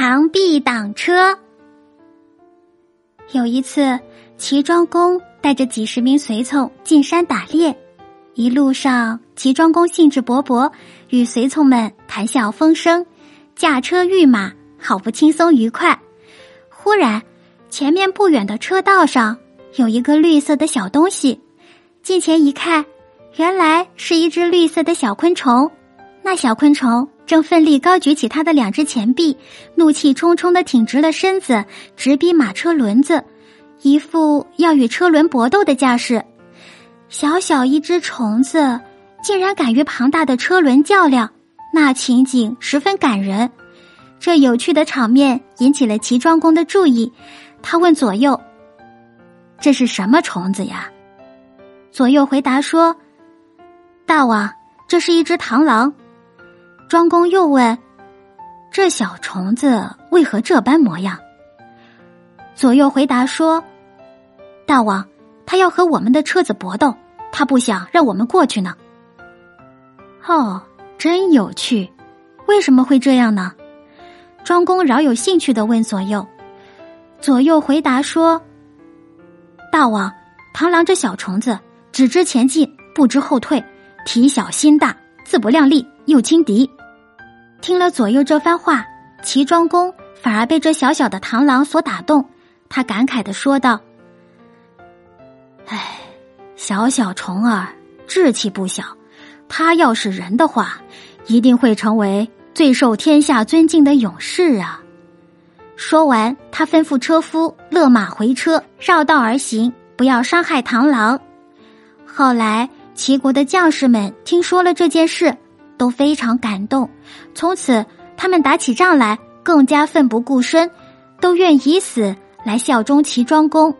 螳臂挡车。有一次，齐庄公带着几十名随从进山打猎，一路上，齐庄公兴致勃勃，与随从们谈笑风生，驾车御马，好不轻松愉快。忽然，前面不远的车道上有一个绿色的小东西，近前一看，原来是一只绿色的小昆虫。那小昆虫。正奋力高举起他的两只前臂，怒气冲冲的挺直了身子，直逼马车轮子，一副要与车轮搏斗的架势。小小一只虫子，竟然敢与庞大的车轮较量，那情景十分感人。这有趣的场面引起了齐庄公的注意，他问左右：“这是什么虫子呀？”左右回答说：“大王，这是一只螳螂。”庄公又问：“这小虫子为何这般模样？”左右回答说：“大王，他要和我们的车子搏斗，他不想让我们过去呢。”哦，真有趣，为什么会这样呢？庄公饶有兴趣的问左右。左右回答说：“大王，螳螂这小虫子只知前进，不知后退，体小心大，自不量力，又轻敌。”听了左右这番话，齐庄公反而被这小小的螳螂所打动。他感慨的说道：“哎，小小虫儿志气不小，他要是人的话，一定会成为最受天下尊敬的勇士啊！”说完，他吩咐车夫勒马回车，绕道而行，不要伤害螳螂。后来，齐国的将士们听说了这件事。都非常感动，从此他们打起仗来更加奋不顾身，都愿以死来效忠齐庄公。